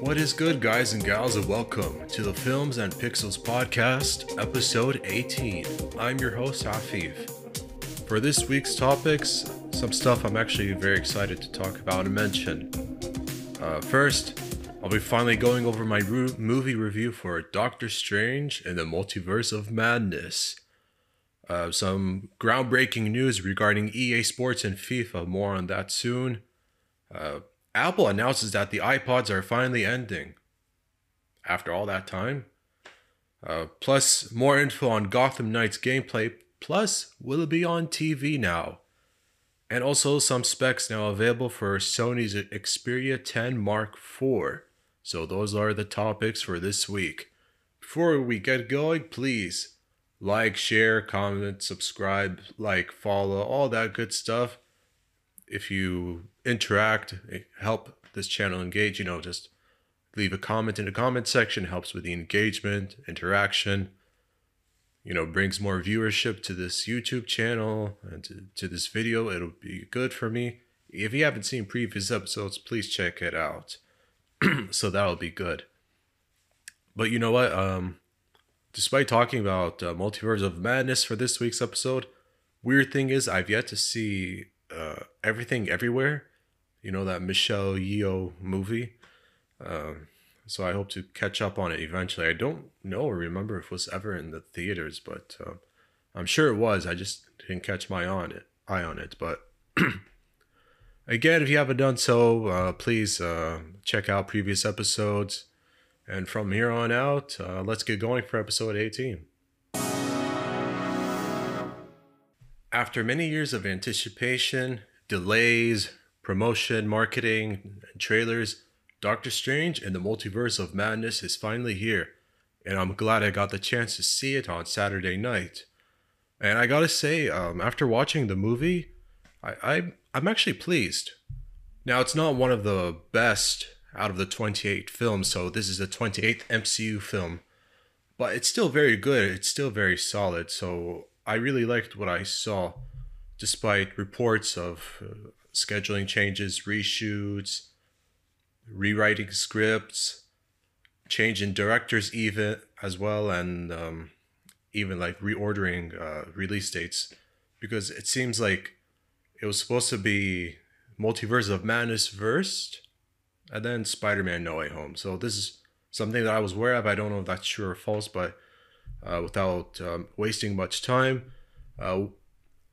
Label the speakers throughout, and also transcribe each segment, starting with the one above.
Speaker 1: What is good, guys and gals, and welcome to the Films and Pixels podcast, episode 18. I'm your host, Afif. For this week's topics, some stuff I'm actually very excited to talk about and mention. Uh, first, I'll be finally going over my movie review for Doctor Strange and the Multiverse of Madness. Uh, some groundbreaking news regarding EA Sports and FIFA, more on that soon. Uh, Apple announces that the iPods are finally ending. After all that time. Uh, plus, more info on Gotham Knights gameplay. Plus, will it be on TV now? And also some specs now available for Sony's Xperia 10 Mark IV. So those are the topics for this week. Before we get going, please like, share, comment, subscribe, like, follow, all that good stuff. If you interact, help this channel engage, you know, just leave a comment in the comment section, helps with the engagement, interaction, you know, brings more viewership to this YouTube channel and to, to this video. It'll be good for me. If you haven't seen previous episodes, please check it out. so that'll be good. But you know what? Um, despite talking about uh, Multiverse of Madness for this week's episode, weird thing is I've yet to see uh, Everything Everywhere. You know that Michelle Yeoh movie. Um, so I hope to catch up on it eventually. I don't know or remember if it was ever in the theaters, but uh, I'm sure it was. I just didn't catch my on it eye on it. But again, if you haven't done so, uh, please uh, check out previous episodes. And from here on out, uh, let's get going for episode 18. After many years of anticipation, delays, promotion, marketing, and trailers, Doctor Strange and the Multiverse of Madness is finally here, and I'm glad I got the chance to see it on Saturday night. And I gotta say, um, after watching the movie, I, I I'm actually pleased. Now it's not one of the best out of the 28 films, so this is the 28th MCU film, but it's still very good. It's still very solid. So I really liked what I saw, despite reports of uh, scheduling changes, reshoots, rewriting scripts, change in directors even as well, and um, even like reordering uh, release dates, because it seems like it was supposed to be Multiverse of Madness first, and then Spider-Man No Way Home. So this is something that I was aware of. I don't know if that's true or false, but uh, without um, wasting much time, uh,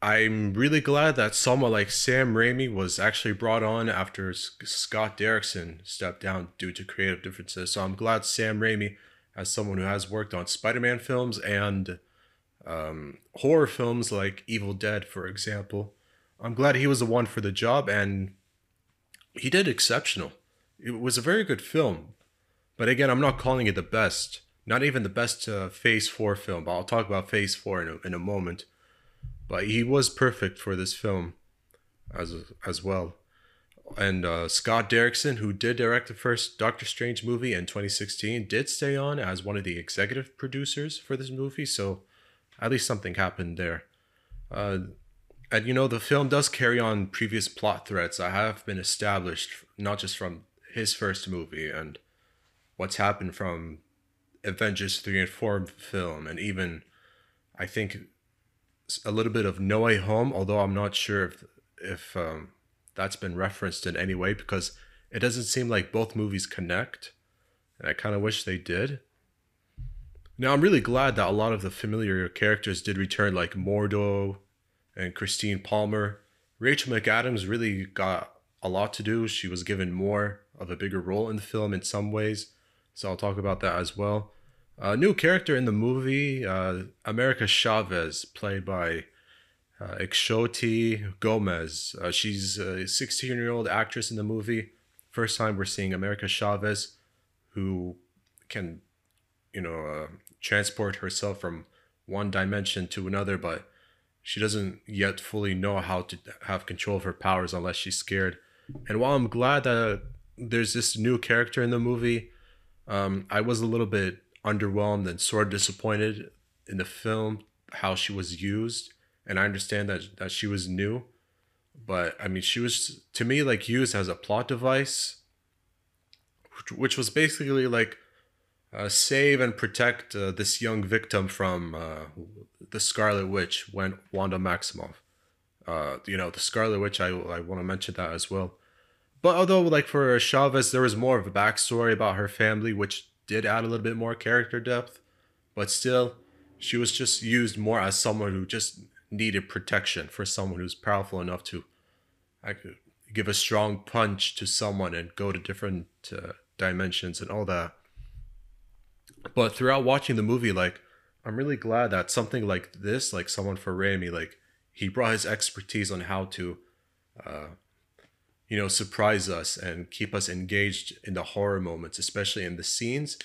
Speaker 1: I'm really glad that someone like Sam Raimi was actually brought on after Scott Derrickson stepped down due to creative differences. So I'm glad Sam Raimi, as someone who has worked on Spider-Man films and um, horror films like Evil Dead, for example, I'm glad he was the one for the job, and he did exceptional. It was a very good film, but again, I'm not calling it the best. Not even the best uh, Phase Four film, but I'll talk about Phase Four in a, in a moment. But he was perfect for this film, as as well. And uh, Scott Derrickson, who did direct the first Doctor Strange movie in 2016, did stay on as one of the executive producers for this movie. So at least something happened there. Uh, and you know, the film does carry on previous plot threads that have been established, not just from his first movie and what's happened from Avengers 3 and 4 film, and even I think a little bit of No Way Home, although I'm not sure if, if um, that's been referenced in any way because it doesn't seem like both movies connect, and I kind of wish they did. Now, I'm really glad that a lot of the familiar characters did return, like Mordo and Christine Palmer. Rachel McAdams really got a lot to do. She was given more of a bigger role in the film in some ways. So I'll talk about that as well. A new character in the movie, uh, America Chavez, played by uh, Gomez. Uh, she's a 16 year old actress in the movie. First time we're seeing America Chavez, who can, you know, uh, transport herself from one dimension to another, but she doesn't yet fully know how to have control of her powers unless she's scared. And while I'm glad that there's this new character in the movie, um, I was a little bit underwhelmed and sort of disappointed in the film how she was used. And I understand that that she was new, but I mean she was to me like used as a plot device which was basically like uh, save and protect uh, this young victim from uh, the Scarlet Witch when Wanda Maximoff. Uh, you know, the Scarlet Witch, I, I want to mention that as well. But although, like, for Chavez, there was more of a backstory about her family, which did add a little bit more character depth, but still, she was just used more as someone who just needed protection for someone who's powerful enough to like, give a strong punch to someone and go to different uh, dimensions and all that. But throughout watching the movie, like, I'm really glad that something like this, like someone for Raimi, like, he brought his expertise on how to, uh, you know, surprise us and keep us engaged in the horror moments, especially in the scenes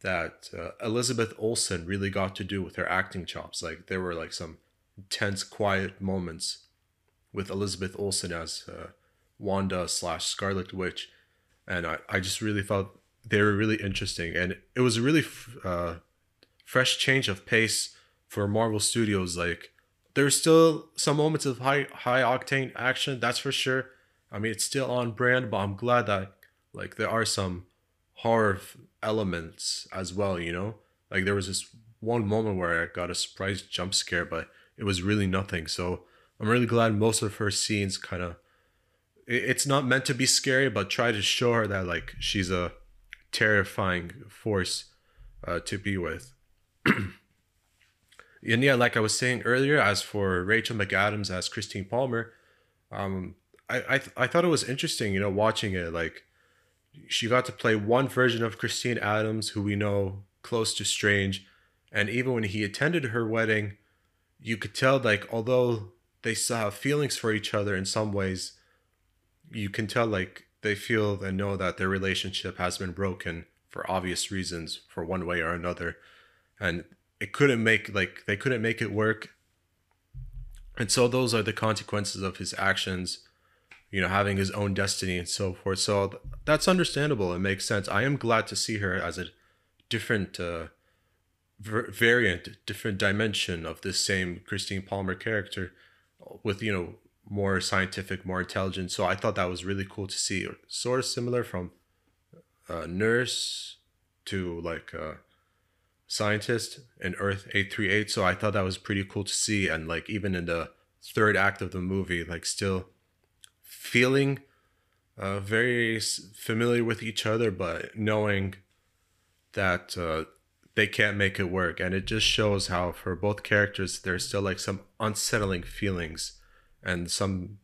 Speaker 1: that uh, Elizabeth Olsen really got to do with her acting chops. Like, there were like some tense, quiet moments with Elizabeth Olsen as uh, Wanda slash Scarlet Witch, and I, I just really felt they were really interesting, and it was a really uh, fresh change of pace for Marvel Studios. Like there's still some moments of high high octane action, that's for sure. I mean, it's still on brand, but I'm glad that like there are some horror elements as well. You know, like there was this one moment where I got a surprise jump scare, but it was really nothing. So I'm really glad most of her scenes kind of it's not meant to be scary, but try to show her that like she's a terrifying force uh, to be with. and yeah, like I was saying earlier, as for Rachel McAdams as Christine Palmer, um, I I, th- I thought it was interesting, you know, watching it. Like she got to play one version of Christine Adams, who we know close to Strange, and even when he attended her wedding, you could tell like although they still have feelings for each other in some ways, you can tell like they feel and know that their relationship has been broken for obvious reasons for one way or another and it couldn't make like they couldn't make it work and so those are the consequences of his actions you know having his own destiny and so forth so that's understandable it makes sense i am glad to see her as a different uh, variant different dimension of this same christine palmer character with you know more scientific, more intelligent. So I thought that was really cool to see. Sort of similar from a nurse to like a scientist in Earth 838. So I thought that was pretty cool to see. And like even in the third act of the movie, like still feeling uh, very familiar with each other, but knowing that uh, they can't make it work. And it just shows how for both characters, there's still like some unsettling feelings and some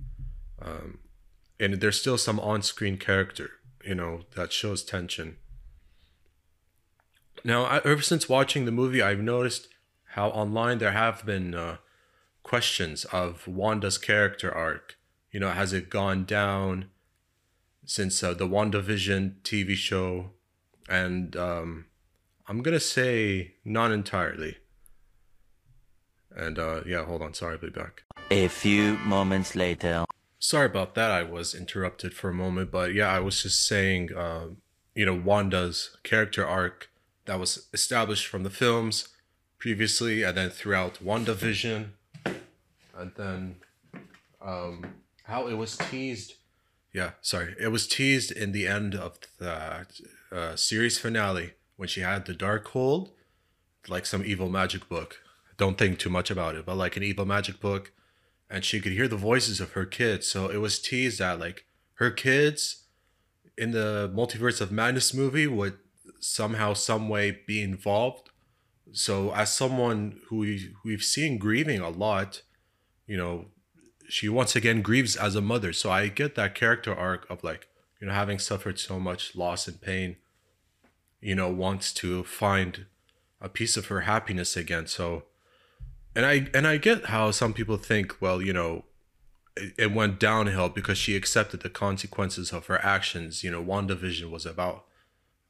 Speaker 1: um, and there's still some on-screen character you know that shows tension now I, ever since watching the movie i've noticed how online there have been uh, questions of wanda's character arc you know has it gone down since uh, the wandavision tv show? And um, i'm gonna say not entirely. And uh, yeah hold on. Sorry i'll be back.
Speaker 2: A few moments later.
Speaker 1: Sorry about that. I was interrupted for a moment, but yeah, I was just saying, uh, you know, Wanda's character arc that was established from the films previously, and then throughout WandaVision, and then um, how it was teased. Yeah, sorry, it was teased in the end of the uh, series finale when she had the Darkhold, like some evil magic book. Don't think too much about it, but like an evil magic book and she could hear the voices of her kids. So it was teased that like her kids in the Multiverse of Madness movie would somehow, some way be involved. So as someone who we, we've seen grieving a lot, you know, she once again grieves as a mother. So I get that character arc of like, you know, having suffered so much loss and pain, you know, wants to find a piece of her happiness again. So and I and I get how some people think, well, you know, it, it went downhill because she accepted the consequences of her actions. You know, WandaVision was about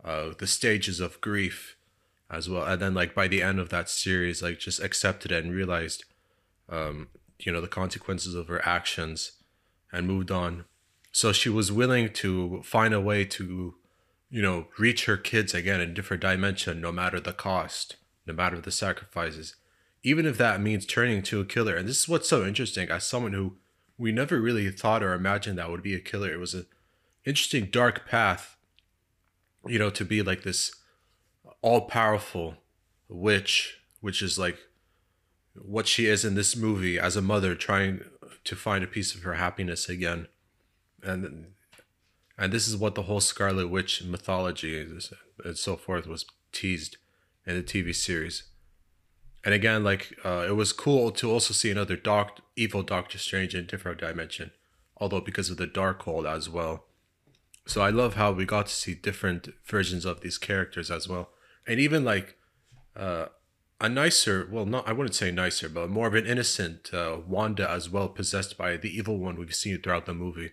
Speaker 1: uh, the stages of grief as well, and then like by the end of that series, like just accepted it and realized, um, you know, the consequences of her actions, and moved on. So she was willing to find a way to, you know, reach her kids again in a different dimension, no matter the cost, no matter the sacrifices even if that means turning to a killer. And this is what's so interesting as someone who we never really thought or imagined that would be a killer. It was an interesting dark path you know, to be like this all powerful witch, which is like what she is in this movie as a mother trying to find a piece of her happiness again. And and this is what the whole Scarlet Witch mythology and so forth was teased in the TV series. And again, like uh, it was cool to also see another doc- evil Doctor Strange in a different dimension, although because of the Darkhold as well. So I love how we got to see different versions of these characters as well, and even like uh, a nicer, well, not I wouldn't say nicer, but more of an innocent uh, Wanda as well, possessed by the evil one we've seen throughout the movie.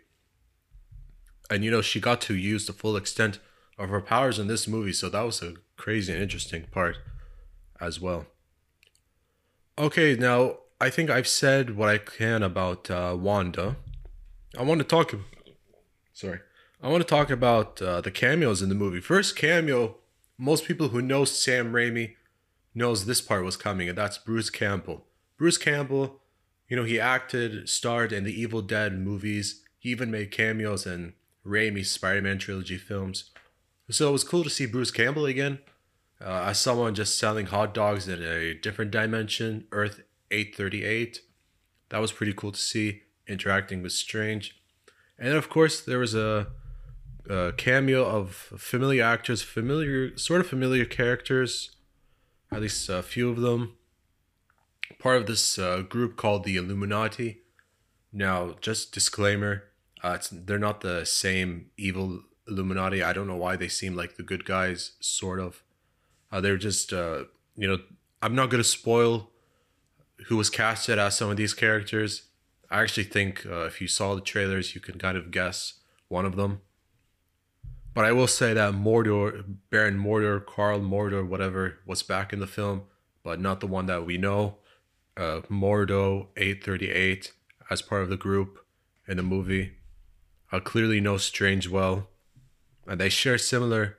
Speaker 1: And you know, she got to use the full extent of her powers in this movie, so that was a crazy and interesting part as well. Okay, now I think I've said what I can about uh, Wanda. I want to talk. Sorry, I want to talk about uh, the cameos in the movie. First cameo, most people who know Sam Raimi knows this part was coming, and that's Bruce Campbell. Bruce Campbell, you know, he acted, starred in the Evil Dead movies. He even made cameos in Raimi's Spider-Man trilogy films. So it was cool to see Bruce Campbell again uh, as someone just selling hot dogs in a different dimension, Earth 838. That was pretty cool to see, interacting with Strange. And of course, there was a, a cameo of familiar actors, familiar, sort of familiar characters, at least a few of them. Part of this uh, group called the Illuminati. Now, just disclaimer, uh, they're not the same evil Illuminati. I don't know why they seem like the good guys, sort of. Uh, they're just, uh, you know, I'm not going to spoil who was casted as some of these characters. I actually think uh, if you saw the trailers, you can kind of guess one of them. But I will say that Mordo, Baron Mordo, Karl Mordo, whatever, was back in the film, but not the one that we know. Uh, Mordo 838 as part of the group in the movie. I clearly know Strange well, and they share similar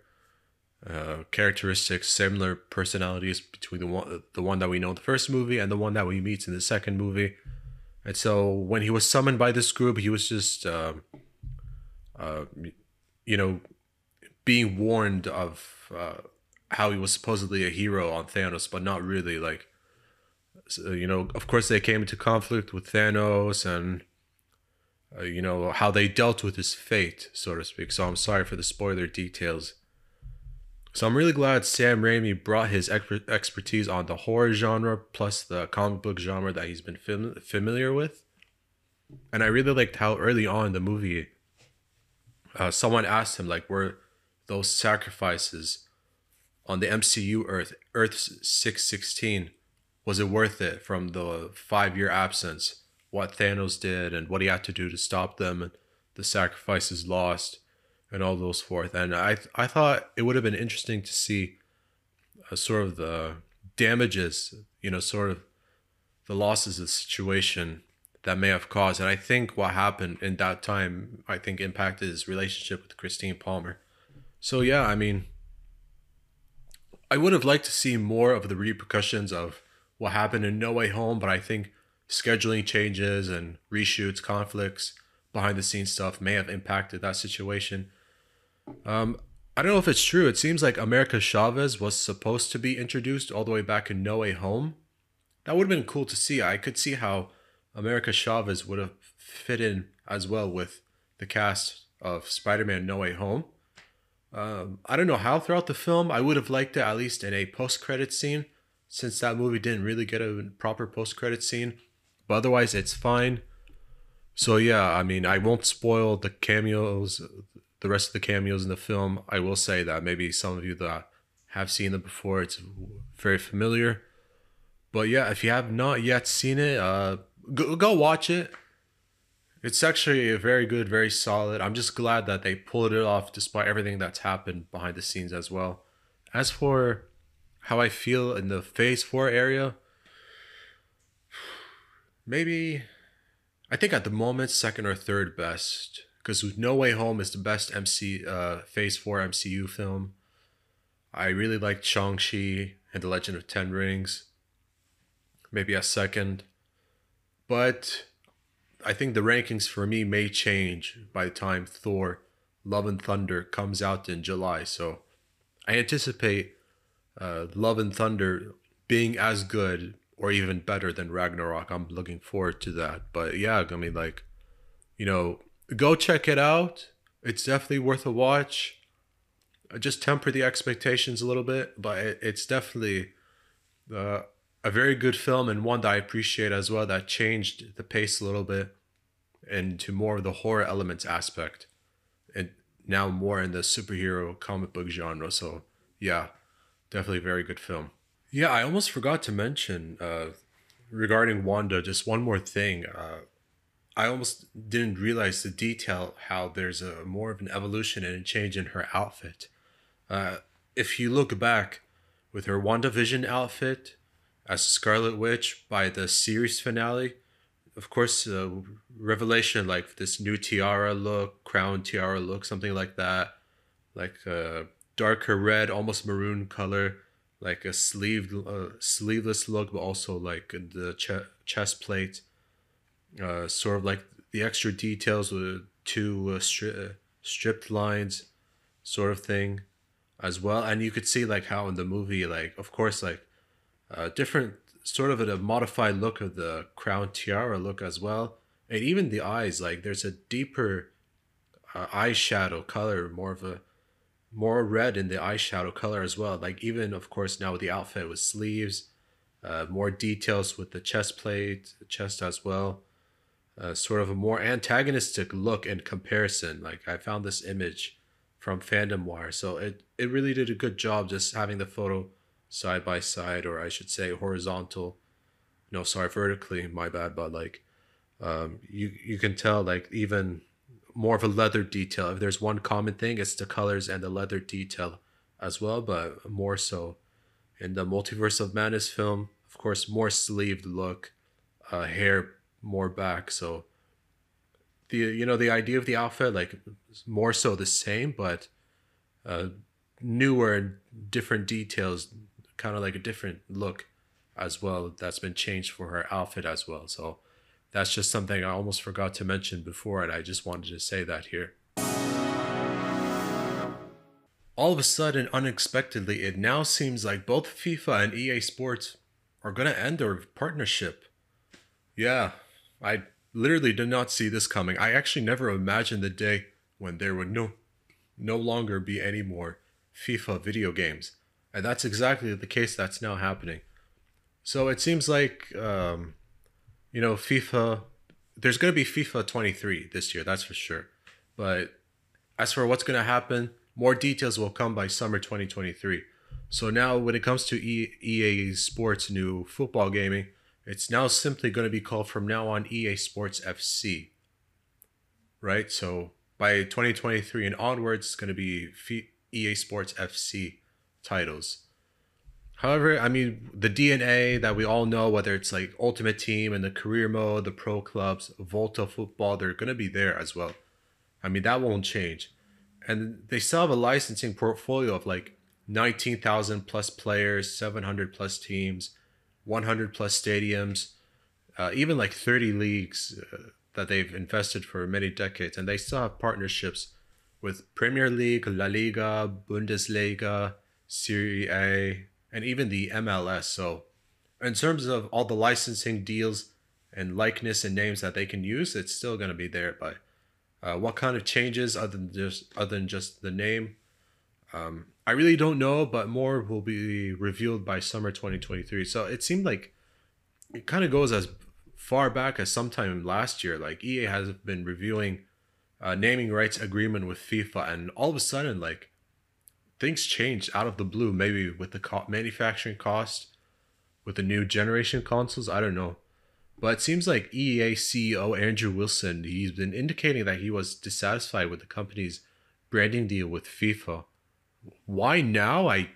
Speaker 1: uh, characteristics, similar personalities between the one the one that we know in the first movie and the one that we meet in the second movie. And so when he was summoned by this group, he was just, uh, uh, you know, being warned of uh, how he was supposedly a hero on Thanos, but not really. Like, so, you know, of course they came into conflict with Thanos and. Uh, you know how they dealt with his fate, so to speak. So I'm sorry for the spoiler details so I'm really glad Sam Raimi brought his exper- expertise on the horror genre plus the comic book genre that he's been fam- familiar with. And I really liked how early on in the movie, uh, someone asked him like, "Were those sacrifices on the MCU Earth, Earth six sixteen, was it worth it from the five year absence? What Thanos did and what he had to do to stop them, and the sacrifices lost." and all those forth. And I I thought it would have been interesting to see a sort of the damages, you know, sort of the losses of the situation that may have caused. And I think what happened in that time, I think impacted his relationship with Christine Palmer. So yeah, I mean, I would have liked to see more of the repercussions of what happened in No Way Home, but I think scheduling changes and reshoots, conflicts, behind the scenes stuff may have impacted that situation. Um, I don't know if it's true. It seems like America Chavez was supposed to be introduced all the way back in No Way Home. That would have been cool to see. I could see how America Chavez would have fit in as well with the cast of Spider Man No Way Home. Um, I don't know how throughout the film. I would have liked it at least in a post credit scene, since that movie didn't really get a proper post credit scene. But otherwise, it's fine. So yeah, I mean, I won't spoil the cameos, the rest of the cameos in the film. I will say that maybe some of you that have seen them before, it's very familiar. But yeah, if you have not yet seen it, uh, go, go watch it. It's actually a very good, very solid. I'm just glad that they pulled it off despite everything that's happened behind the scenes as well. As for how I feel in the phase four area, maybe I think at the moment second or third best because No Way Home is the best MC uh, Phase Four MCU film. I really liked Shang Chi and the Legend of Ten Rings. Maybe a second, but I think the rankings for me may change by the time Thor: Love and Thunder comes out in July. So I anticipate uh, Love and Thunder being as good or even better than Ragnarok. I'm looking forward to that. But yeah, I mean, like, you know, go check it out. It's definitely worth a watch. Just temper the expectations a little bit, but it's definitely uh, a very good film and one that I appreciate as well. That changed the pace a little bit into more of the horror elements aspect, and now more in the superhero comic book genre. So yeah, definitely very good film. Yeah, I almost forgot to mention uh, regarding Wanda. Just one more thing. Uh, I almost didn't realize the detail how there's a more of an evolution and a change in her outfit. Uh, if you look back with her WandaVision outfit as Scarlet Witch by the series finale, of course, uh, Revelation like this new tiara look, crown tiara look, something like that, like a darker red, almost maroon color, like a sleeved, uh, sleeveless look, but also like the ch- chest plate. Uh, sort of like the extra details with two uh, stri- uh, stripped lines, sort of thing, as well. And you could see like how in the movie, like of course, like uh, different sort of a modified look of the crown tiara look as well, and even the eyes. Like there's a deeper uh, eyeshadow color, more of a more red in the eyeshadow color as well. Like even of course now with the outfit with sleeves, uh, more details with the chest plate, chest as well uh, sort of a more antagonistic look in comparison. Like I found this image from Fandom Wire, so it it really did a good job just having the photo side by side, or I should say horizontal. No, sorry, vertically. My bad, but like, um, you you can tell like even more of a leather detail. If there's one common thing, it's the colors and the leather detail as well, but more so in the Multiverse of Madness film. Of course, more sleeved look, uh, hair more back. So the you know the idea of the outfit like more so the same, but uh, newer and different details, kind of like a different look as well. That's been changed for her outfit as well. So that's just something I almost forgot to mention before, and I just wanted to say that here. All of a sudden, unexpectedly, it now seems like both FIFA and EA Sports are going to end their partnership. Yeah, I literally did not see this coming. I actually never imagined the day when there would no no longer be any more FIFA video games. And that's exactly the case that's now happening. So it seems like um, you know, FIFA there's going to be FIFA 23 this year, that's for sure. But as for what's going to happen, more details will come by summer 2023. So now when it comes to EA Sports new football gaming, it's now simply going to be called from now on EA Sports FC. Right? So by 2023 and onwards, it's going to be EA Sports FC titles. However, I mean, the DNA that we all know, whether it's like Ultimate Team and the career mode, the pro clubs, Volta football, they're going to be there as well. I mean, that won't change. And they still have a licensing portfolio of like 19,000 plus players, 700 plus teams, 100 plus stadiums, uh, even like 30 leagues uh, that they've invested for many decades. And they still have partnerships with Premier League, La Liga, Bundesliga, Serie A, and even the MLS. So, in terms of all the licensing deals and likeness and names that they can use, it's still going to be there. But uh, what kind of changes other than just other than just the name? Um, I really don't know, but more will be revealed by summer 2023. So it seemed like it kind of goes as far back as sometime last year. Like EA has been reviewing a naming rights agreement with FIFA, and all of a sudden, like things changed out of the blue. Maybe with the co- manufacturing cost, with the new generation consoles. I don't know. But it seems like EA CEO Andrew Wilson, he's been indicating that he was dissatisfied with the company's branding deal with FIFA. Why now? I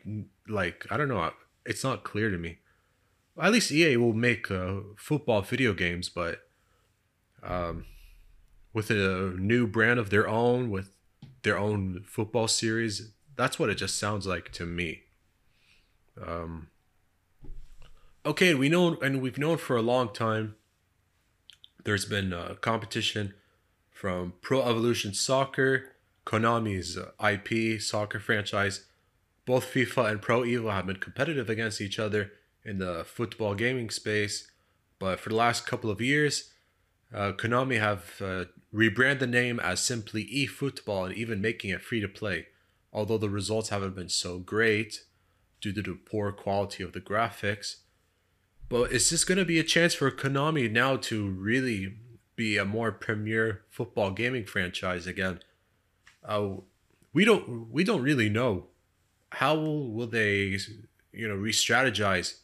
Speaker 1: like I don't know. It's not clear to me. At least EA will make uh, football video games, but um, with a new brand of their own, with their own football series, that's what it just sounds like to me. Um, okay, we know, and we've known for a long time. There's been uh, competition from Pro Evolution Soccer Konami's IP soccer franchise. Both FIFA and Pro Evo have been competitive against each other in the football gaming space, but for the last couple of years, uh, Konami have uh, rebranded the name as simply eFootball and even making it free to play. Although the results haven't been so great due to the poor quality of the graphics, but is this going to be a chance for Konami now to really be a more premier football gaming franchise again? Uh, we don't we don't really know how will they you know re-strategize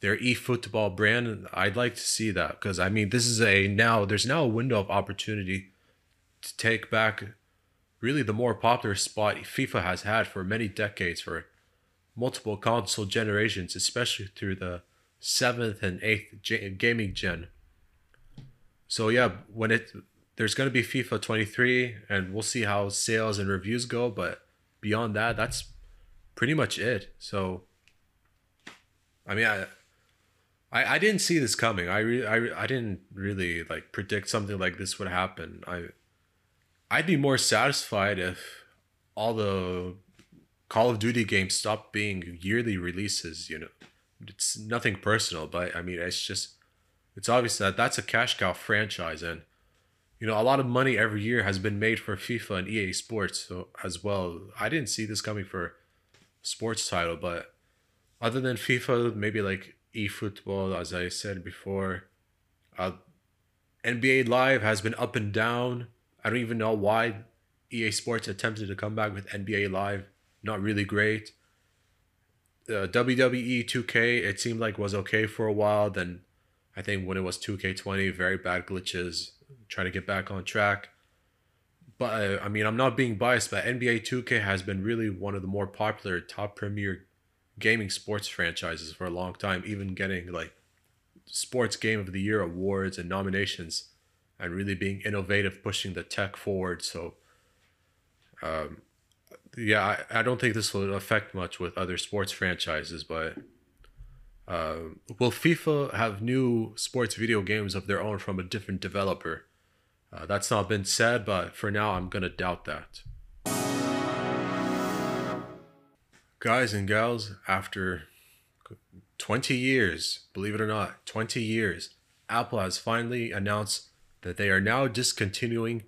Speaker 1: their eFootball brand. I'd like to see that because I mean this is a now there's now a window of opportunity to take back really the more popular spot FIFA has had for many decades for multiple console generations, especially through the seventh and eighth gaming gen. So yeah, when it there's gonna be FIFA 23, and we'll see how sales and reviews go. But beyond that, that's pretty much it. So, I mean, I I, I didn't see this coming. I, re- I I didn't really like predict something like this would happen. I I'd be more satisfied if all the Call of Duty games stopped being yearly releases. You know, it's nothing personal, but I mean, it's just it's obvious that that's a cash cow franchise, and you know, a lot of money every year has been made for FIFA and EA Sports so, as well. I didn't see this coming for sports title, but other than FIFA, maybe like eFootball, as I said before. Uh, NBA Live has been up and down. I don't even know why EA Sports attempted to come back with NBA Live. Not really great. Uh, WWE 2K, it seemed like was okay for a while. Then I think when it was 2K20, very bad glitches, trying to get back on track. But uh, I mean, I'm not being biased, but NBA 2K has been really one of the more popular top premier gaming sports franchises for a long time, even getting like sports game of the year awards and nominations and really being innovative, pushing the tech forward. So, um, yeah, I, I don't think this will affect much with other sports franchises, but uh, will FIFA have new sports video games of their own from a different developer? Uh, that's not been said, but for now, I'm going to doubt that. guys and gals, after 20 years, believe it or not, 20 years, Apple has finally announced that they are now discontinuing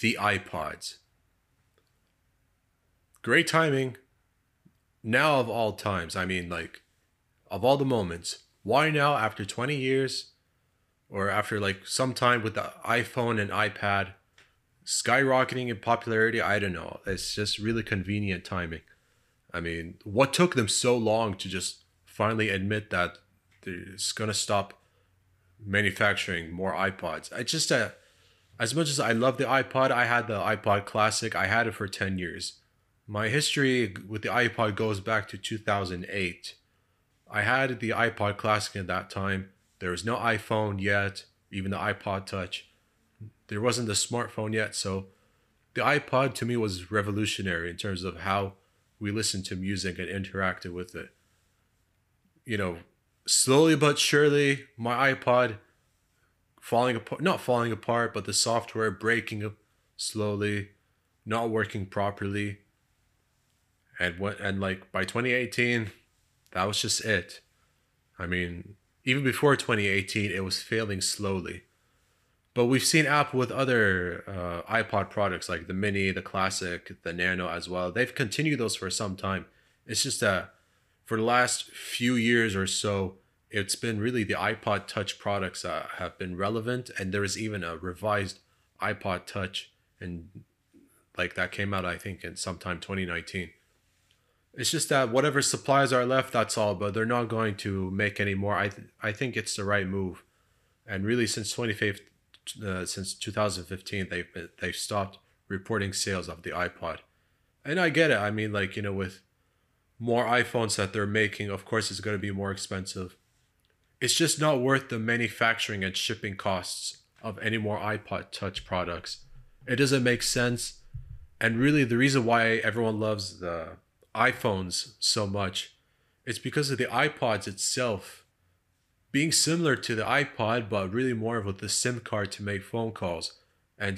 Speaker 1: the iPods. Great timing. Now, of all times, I mean, like, of all the moments, why now after 20 years or after like some time with the iPhone and iPad skyrocketing in popularity? I don't know. It's just really convenient timing. I mean, what took them so long to just finally admit that it's gonna stop manufacturing more iPods? I just uh, as much as I love the iPod, I had the iPod Classic. I had it for ten years. My history with the iPod goes back to 2008. I had the iPod Classic at that time. There was no iPhone yet, even the iPod Touch. There wasn't the smartphone yet, so the iPod to me was revolutionary in terms of how we listened to music and interacted with it. You know, slowly but surely, my iPod falling apart, not falling apart, but the software breaking slowly, not working properly. And what and like by 2018, that was just it. I mean, even before 2018, it was failing slowly. But we've seen Apple with other uh, iPod products like the Mini, the Classic, the Nano as well. They've continued those for some time. It's just that for the last few years or so, it's been really the iPod Touch products that have been relevant, and there is even a revised iPod Touch, and like that came out I think in sometime 2019. It's just that whatever supplies are left, that's all. But they're not going to make any more. I th- I think it's the right move, and really since 2015 uh, since 2015 they've they've stopped reporting sales of the iPod. And I get it. I mean like, you know, with more iPhones that they're making, of course it's going to be more expensive. It's just not worth the manufacturing and shipping costs of any more iPod Touch products. It doesn't make sense. And really the reason why everyone loves the iPhones so much is because of the iPods itself being similar to the iPod, but really more with the SIM card to make phone calls and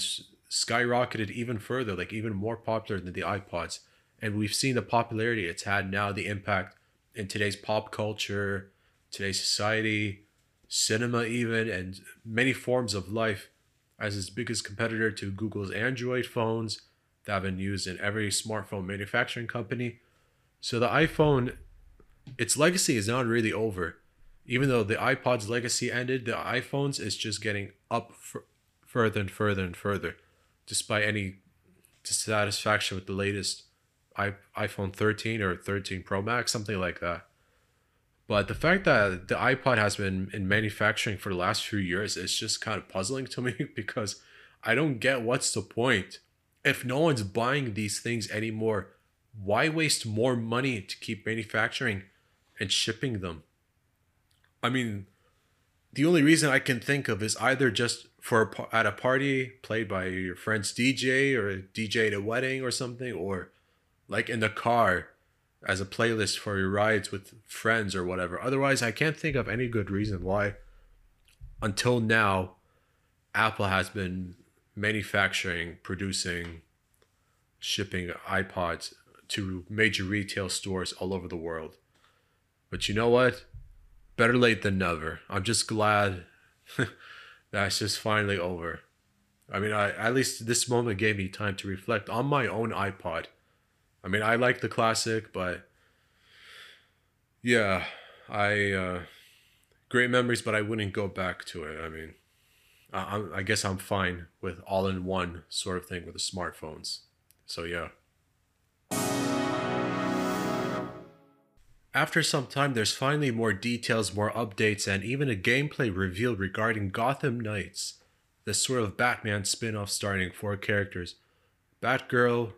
Speaker 1: skyrocketed even further, like even more popular than the iPods. And we've seen the popularity it's had now, the impact in today's pop culture, today's society, cinema, even, and many forms of life as its biggest competitor to Google's Android phones that have been used in every smartphone manufacturing company. So the iPhone, its legacy is not really over. Even though the iPod's legacy ended, the iPhones is just getting up f- further and further and further, despite any dissatisfaction with the latest iPhone 13 or 13 Pro Max, something like that. But the fact that the iPod has been in manufacturing for the last few years is just kind of puzzling to me because I don't get what's the point. If no one's buying these things anymore, why waste more money to keep manufacturing and shipping them? I mean, the only reason I can think of is either just for a, at a party played by your friend's DJ or DJ at a wedding or something, or like in the car as a playlist for your rides with friends or whatever. Otherwise, I can't think of any good reason why until now Apple has been manufacturing, producing, shipping iPods to major retail stores all over the world. But you know what? Better late than never. I'm just glad that's just finally over. I mean, I, at least this moment gave me time to reflect on my own iPod I mean, I like the classic, but yeah, I uh, great memories, but I wouldn't go back to it. I mean, I, I guess I'm fine with all-in-one sort of thing with the smartphones. So yeah. After some time, there's finally more details, more updates, and even a gameplay reveal regarding Gotham Knights, the sort of Batman spin off starring four characters Batgirl,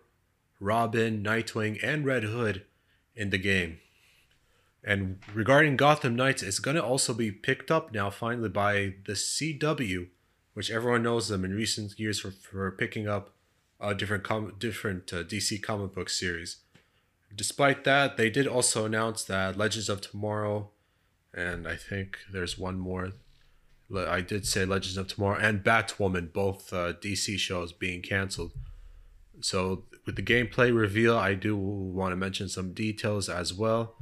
Speaker 1: Robin, Nightwing, and Red Hood in the game. And regarding Gotham Knights, it's going to also be picked up now finally by the CW, which everyone knows them in recent years for, for picking up uh, different com- different uh, DC comic book series. Despite that, they did also announce that Legends of Tomorrow, and I think there's one more. I did say Legends of Tomorrow and Batwoman, both uh, DC shows being canceled. So with the gameplay reveal, I do want to mention some details as well.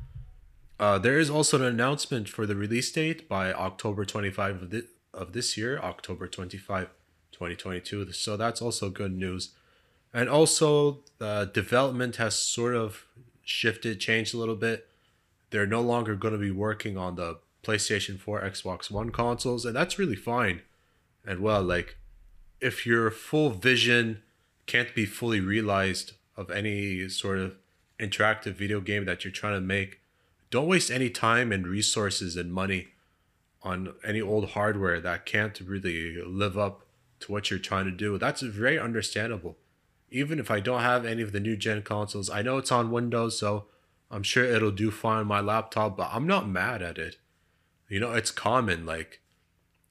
Speaker 1: Uh, there is also an announcement for the release date by October 25 of, this, of this year, October 25, 2022. So that's also good news. And also, the development has sort of shifted, changed a little bit. They're no longer going to be working on the PlayStation 4, Xbox One consoles, and that's really fine. And well, like, if your full vision can't be fully realized of any sort of interactive video game that you're trying to make, don't waste any time and resources and money on any old hardware that can't really live up to what you're trying to do. That's very understandable. Even if I don't have any of the new gen consoles, I know it's on Windows, so I'm sure it'll do fine on my laptop, but I'm not mad at it. You know, it's common. Like,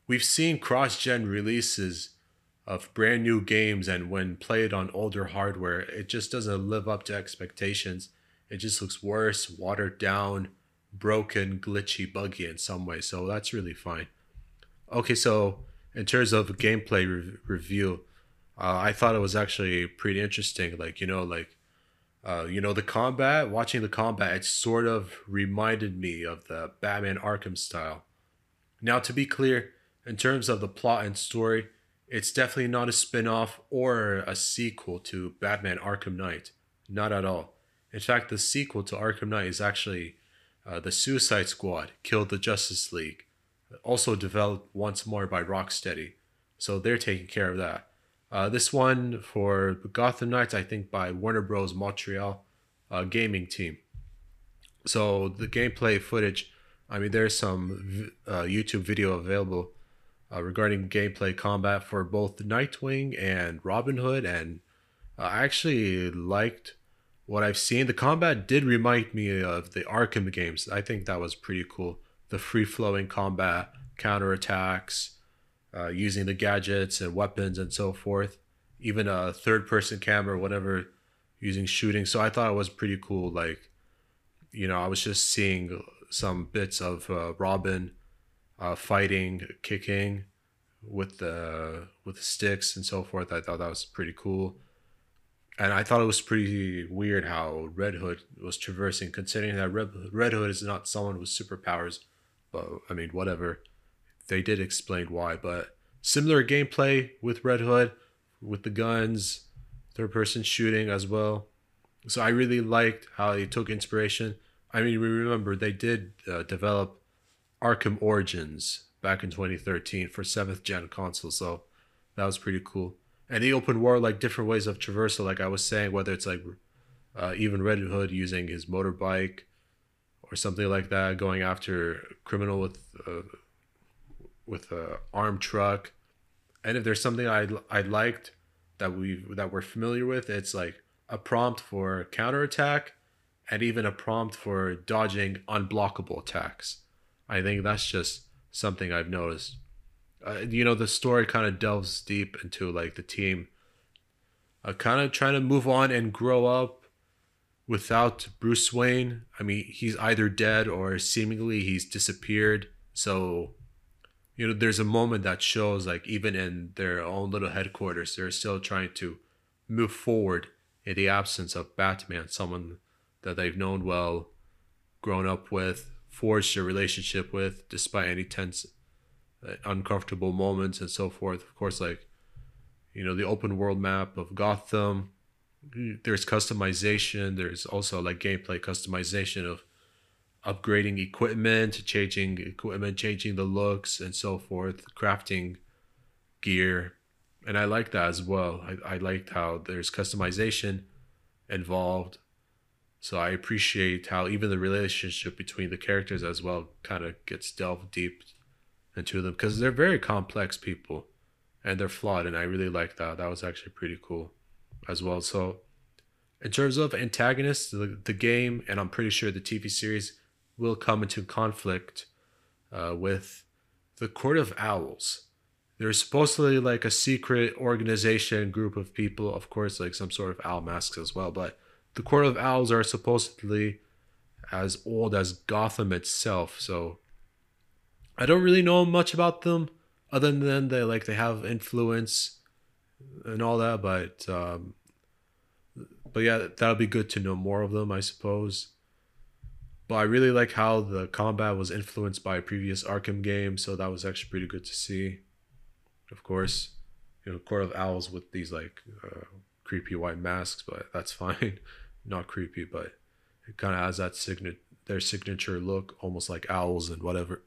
Speaker 1: we've seen cross gen releases of brand new games and when played on older hardware it just doesn't live up to expectations. It just looks worse watered down broken glitchy buggy in some way. So that's really fine. Okay so in terms of gameplay re- review uh, i thought it was actually pretty interesting like you know like uh, you know the combat watching the combat it sort of reminded me of the batman arkham style. Now to be clear in terms of the plot and story it's definitely not a spin off or a sequel to Batman Arkham Knight. Not at all. In fact, the sequel to Arkham Knight is actually uh, The Suicide Squad Killed the Justice League, also developed once more by Rocksteady. So they're taking care of that. Uh, this one for Gotham Knights, I think, by Warner Bros. Montreal uh, gaming team. So the gameplay footage, I mean, there's some uh, YouTube video available uh, regarding gameplay combat for both Nightwing and Robin Hood, and uh, I actually liked what I've seen. The combat did remind me of the Arkham games. I think that was pretty cool. The free flowing combat, counterattacks, uh, using the gadgets and weapons and so forth. Even a third person camera, whatever, using shooting. So I thought it was pretty cool. Like, you know, I was just seeing some bits of uh, Robin uh, fighting, kicking, with the with the sticks and so forth. I thought that was pretty cool. And I thought it was pretty weird how Red Hood was traversing, considering that Red, Red Hood is not someone with superpowers. But I mean, whatever. They did explain why, but similar gameplay with Red Hood, with the guns, third person shooting as well. So I really liked how they took inspiration. I mean, we remember they did uh, develop Arkham Origins back in 2013 for seventh gen console, so that was pretty cool. And the open world, like different ways of traversal, like I was saying, whether it's like uh, even Red Hood using his motorbike or something like that, going after criminal with uh, with a armed truck. And if there's something I I liked that we that we're familiar with, it's like a prompt for counterattack and even a prompt for dodging unblockable attacks. I think that's just something I've noticed. Uh, you know, the story kind of delves deep into like the team uh, kind of trying to move on and grow up without Bruce Wayne. I mean, he's either dead or seemingly he's disappeared. So, you know, there's a moment that shows like even in their own little headquarters, they're still trying to move forward in the absence of Batman, someone that they've known well, grown up with, forged a relationship with, despite any tense, uh, uncomfortable moments and so forth. Of course, like, you know, the open world map of Gotham, there's customization, there's also like gameplay customization of upgrading equipment, changing equipment, changing the looks and so forth, crafting gear. And I like that as well. I, I liked how there's customization involved so I appreciate how even the relationship between the characters as well kind of gets delved deep into them because they're very complex people and they're flawed and I really like that. That was actually pretty cool as well. So in terms of antagonists, the, the game and I'm pretty sure the TV series will come into conflict uh, with the Court of Owls. They're supposedly like a secret organization group of people, of course, like some sort of owl masks as well, but the Court of Owls are supposedly as old as Gotham itself, so I don't really know much about them other than they like they have influence and all that, but um, but yeah, that'll be good to know more of them, I suppose. But I really like how the combat was influenced by previous Arkham game, so that was actually pretty good to see. Of course, you know, Court of Owls with these like uh, creepy white masks, but that's fine not creepy, but it kind of has that signature their signature look, almost like owls and whatever.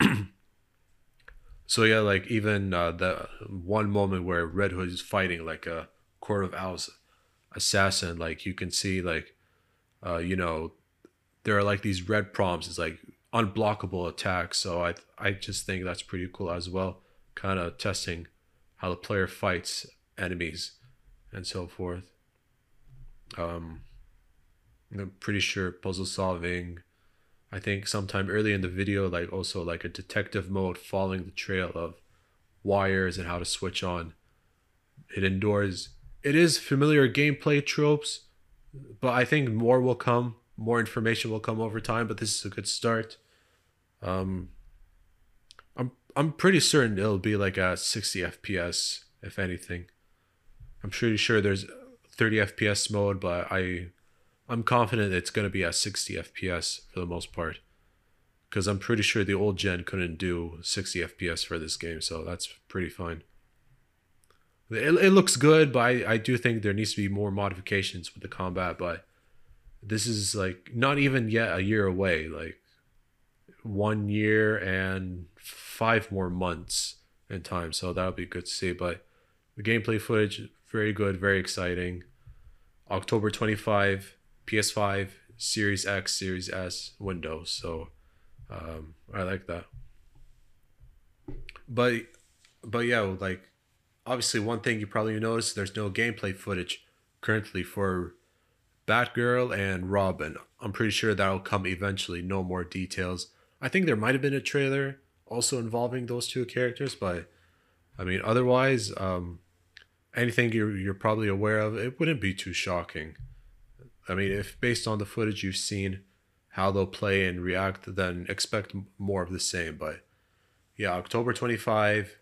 Speaker 1: so yeah, like even uh, the one moment where Red Hood is fighting like a Court of Owls assassin, like you can see like, uh, you know, there are like these red prompts. It's like unblockable attacks. So I I just think that's pretty cool as well. Kind of testing how the player fights enemies and so forth. Um, I'm pretty sure puzzle solving. I think sometime early in the video, like also like a detective mode following the trail of wires and how to switch on hidden doors. It is familiar gameplay tropes, but I think more will come. More information will come over time, but this is a good start. Um, I'm I'm pretty certain it'll be like a 60 FPS, if anything. I'm pretty sure there's 30 FPS mode, but I I'm confident it's going to be at 60 FPS for the most part. Because I'm pretty sure the old gen couldn't do 60 FPS for this game, so that's pretty fine. It, it looks good, but I, I do think there needs to be more modifications with the combat. But this is like not even yet a year away, like one year and five more months in time, so that'll be good to see. But the gameplay footage, very good, very exciting. October 25 PS5, Series X, Series S, Windows. So um, I like that. But but yeah, like obviously one thing you probably noticed there's no gameplay footage currently for Batgirl and Robin. I'm pretty sure that'll come eventually. No more details. I think there might have been a trailer also involving those two characters, but I mean otherwise, um, anything you're you're probably aware of, it wouldn't be too shocking. I mean, if based on the footage you've seen, how they'll play and react, then expect more of the same. But yeah, October 25,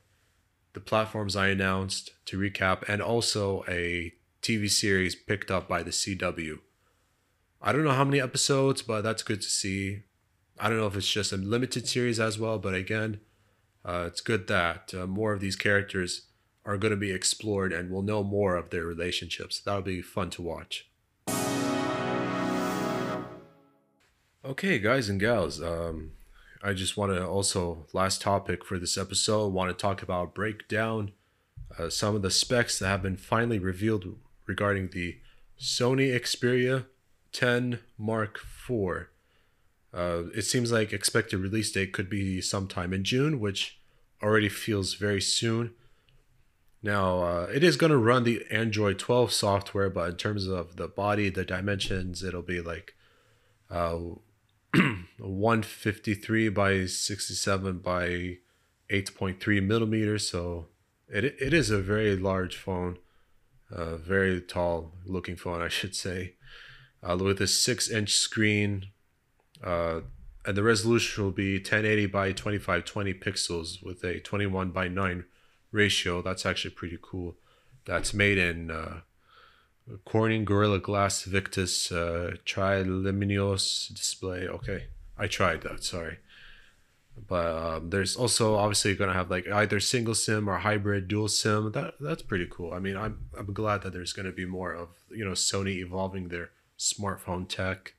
Speaker 1: the platforms I announced to recap, and also a TV series picked up by the CW. I don't know how many episodes, but that's good to see. I don't know if it's just a limited series as well, but again, uh, it's good that uh, more of these characters are going to be explored and we'll know more of their relationships. That'll be fun to watch. Okay, guys and gals, um, I just want to also, last topic for this episode, want to talk about break down uh, some of the specs that have been finally revealed regarding the Sony Xperia 10 Mark IV. Uh, it seems like expected release date could be sometime in June, which already feels very soon. Now, uh, it is going to run the Android 12 software, but in terms of the body, the dimensions, it'll be like uh, 153 by 67 by 8.3 millimeters. So it, it is a very large phone, a very tall looking phone, I should say, uh, with a six inch screen. Uh, and the resolution will be 1080 by 2520 pixels with a 21 by 9 ratio. That's actually pretty cool. That's made in uh, Corning Gorilla Glass Victus uh, Triluminous display. Okay, I tried that. Sorry, but um, there's also obviously going to have like either single SIM or hybrid dual SIM. That that's pretty cool. I mean, I'm I'm glad that there's going to be more of you know Sony evolving their smartphone tech.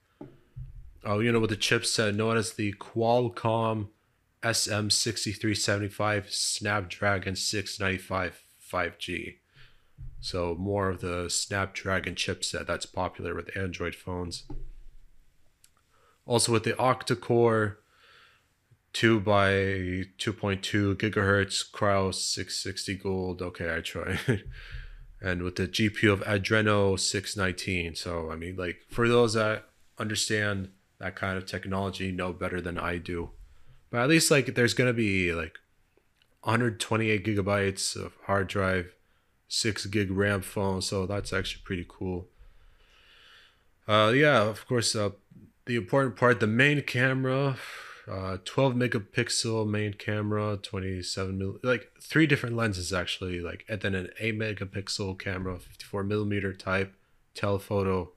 Speaker 1: Oh, you know, with the chipset known as the Qualcomm SM6375 Snapdragon 695 5G. So more of the Snapdragon chipset that's popular with Android phones. Also with the octa-core 2 by 2.2 gigahertz Kryo 660 Gold. Okay, I try. and with the GPU of Adreno 619. So I mean, like for those that understand that kind of technology, know better than I do. But at least like there's gonna be like 128 gigabytes of hard drive, six gig RAM phone, so that's actually pretty cool. Uh, yeah, of course. Uh, the important part, the main camera, uh, 12 megapixel main camera, 27 mil, like three different lenses actually, like and then an 8 megapixel camera, 54 millimeter type telephoto,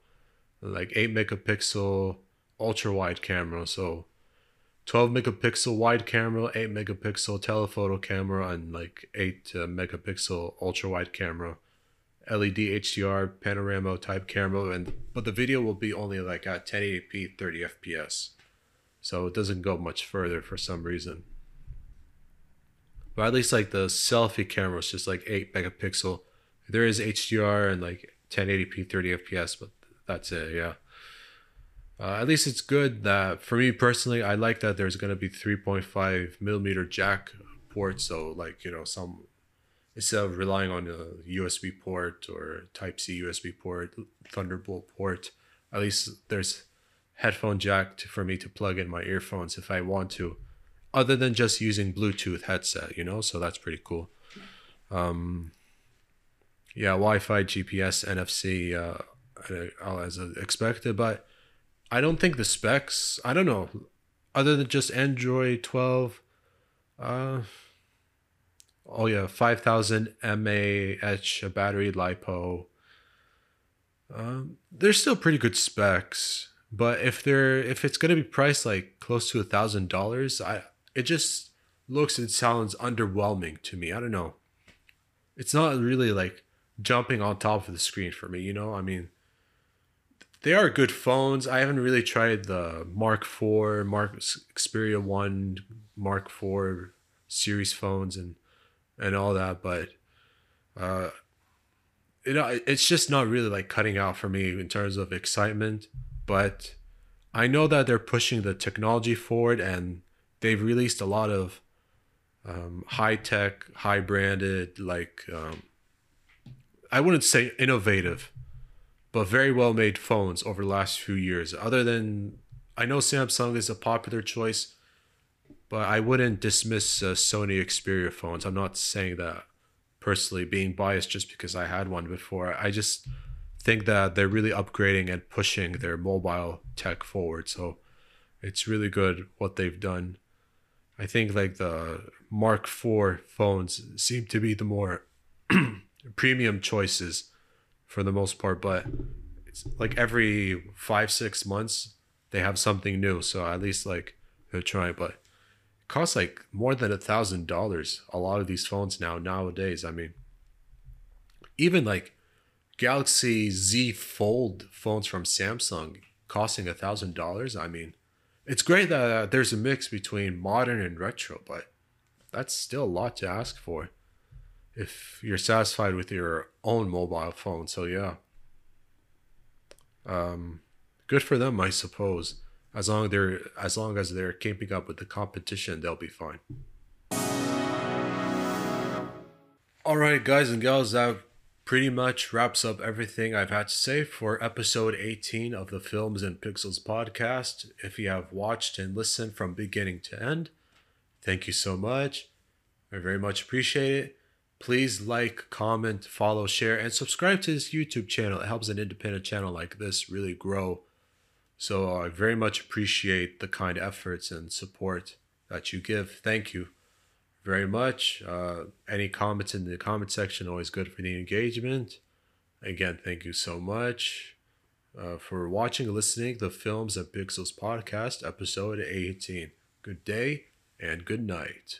Speaker 1: like 8 megapixel ultra wide camera. So 12 megapixel wide camera, 8 megapixel telephoto camera, and like 8 uh, megapixel ultra wide camera, LED HDR panorama type camera, and but the video will be only like at 1080p 30 FPS, so it doesn't go much further for some reason. But at least like the selfie camera is just like 8 megapixel. There is HDR and like 1080p 30 FPS, but that's it. Yeah. Uh, at least it's good that for me personally, I like that there's gonna be 3.5 millimeter jack port. So like you know some instead of relying on a USB port or Type C USB port, Thunderbolt port, at least there's headphone jack to, for me to plug in my earphones if I want to, other than just using Bluetooth headset. You know, so that's pretty cool. Um, yeah, Wi-Fi, GPS, NFC, uh, as expected, but I don't think the specs. I don't know, other than just Android 12. Uh, oh yeah, 5000 mAh battery lipo. Um, they're still pretty good specs, but if they're if it's gonna be priced like close to a thousand dollars, I it just looks and sounds underwhelming to me. I don't know. It's not really like jumping on top of the screen for me, you know. I mean, they are good phones. I haven't really tried the Mark IV, Mark Xperia One, Mark IV series phones, and and all that, but uh, know, it's just not really like cutting out for me in terms of excitement. But I know that they're pushing the technology forward, and they've released a lot of um, high tech, high branded, like um, I wouldn't say innovative but very well made phones over the last few years. Other than, I know Samsung is a popular choice, but I wouldn't dismiss uh, Sony Xperia phones. I'm not saying that personally, being biased just because I had one before. I just think that they're really upgrading and pushing their mobile tech forward. So it's really good what they've done. I think like the Mark IV phones seem to be the more premium choices for the most part, but it's like every five, six months they have something new. So at least like they're trying, but it costs like more than a thousand dollars. A lot of these phones now nowadays. I mean, even like Galaxy Z Fold phones from Samsung costing a thousand dollars. I mean, it's great that uh, there's a mix between modern and retro, but that's still a lot to ask for if you're satisfied with your own mobile phone. So yeah. Um good for them, I suppose. As long they're as long as they're keeping up with the competition, they'll be fine. All right, guys and gals, that pretty much wraps up everything I've had to say for episode 18 of the Films and Pixels podcast. If you have watched and listened from beginning to end, thank you so much. I very much appreciate it. Please like, comment, follow, share, and subscribe to this YouTube channel. It helps an independent channel like this really grow. So I very much appreciate the kind efforts and support that you give. Thank you very much. Uh, any comments in the comment section always good for the engagement. Again, thank you so much uh, for watching and listening to the Films and Pixels podcast, episode 18. Good day and good night.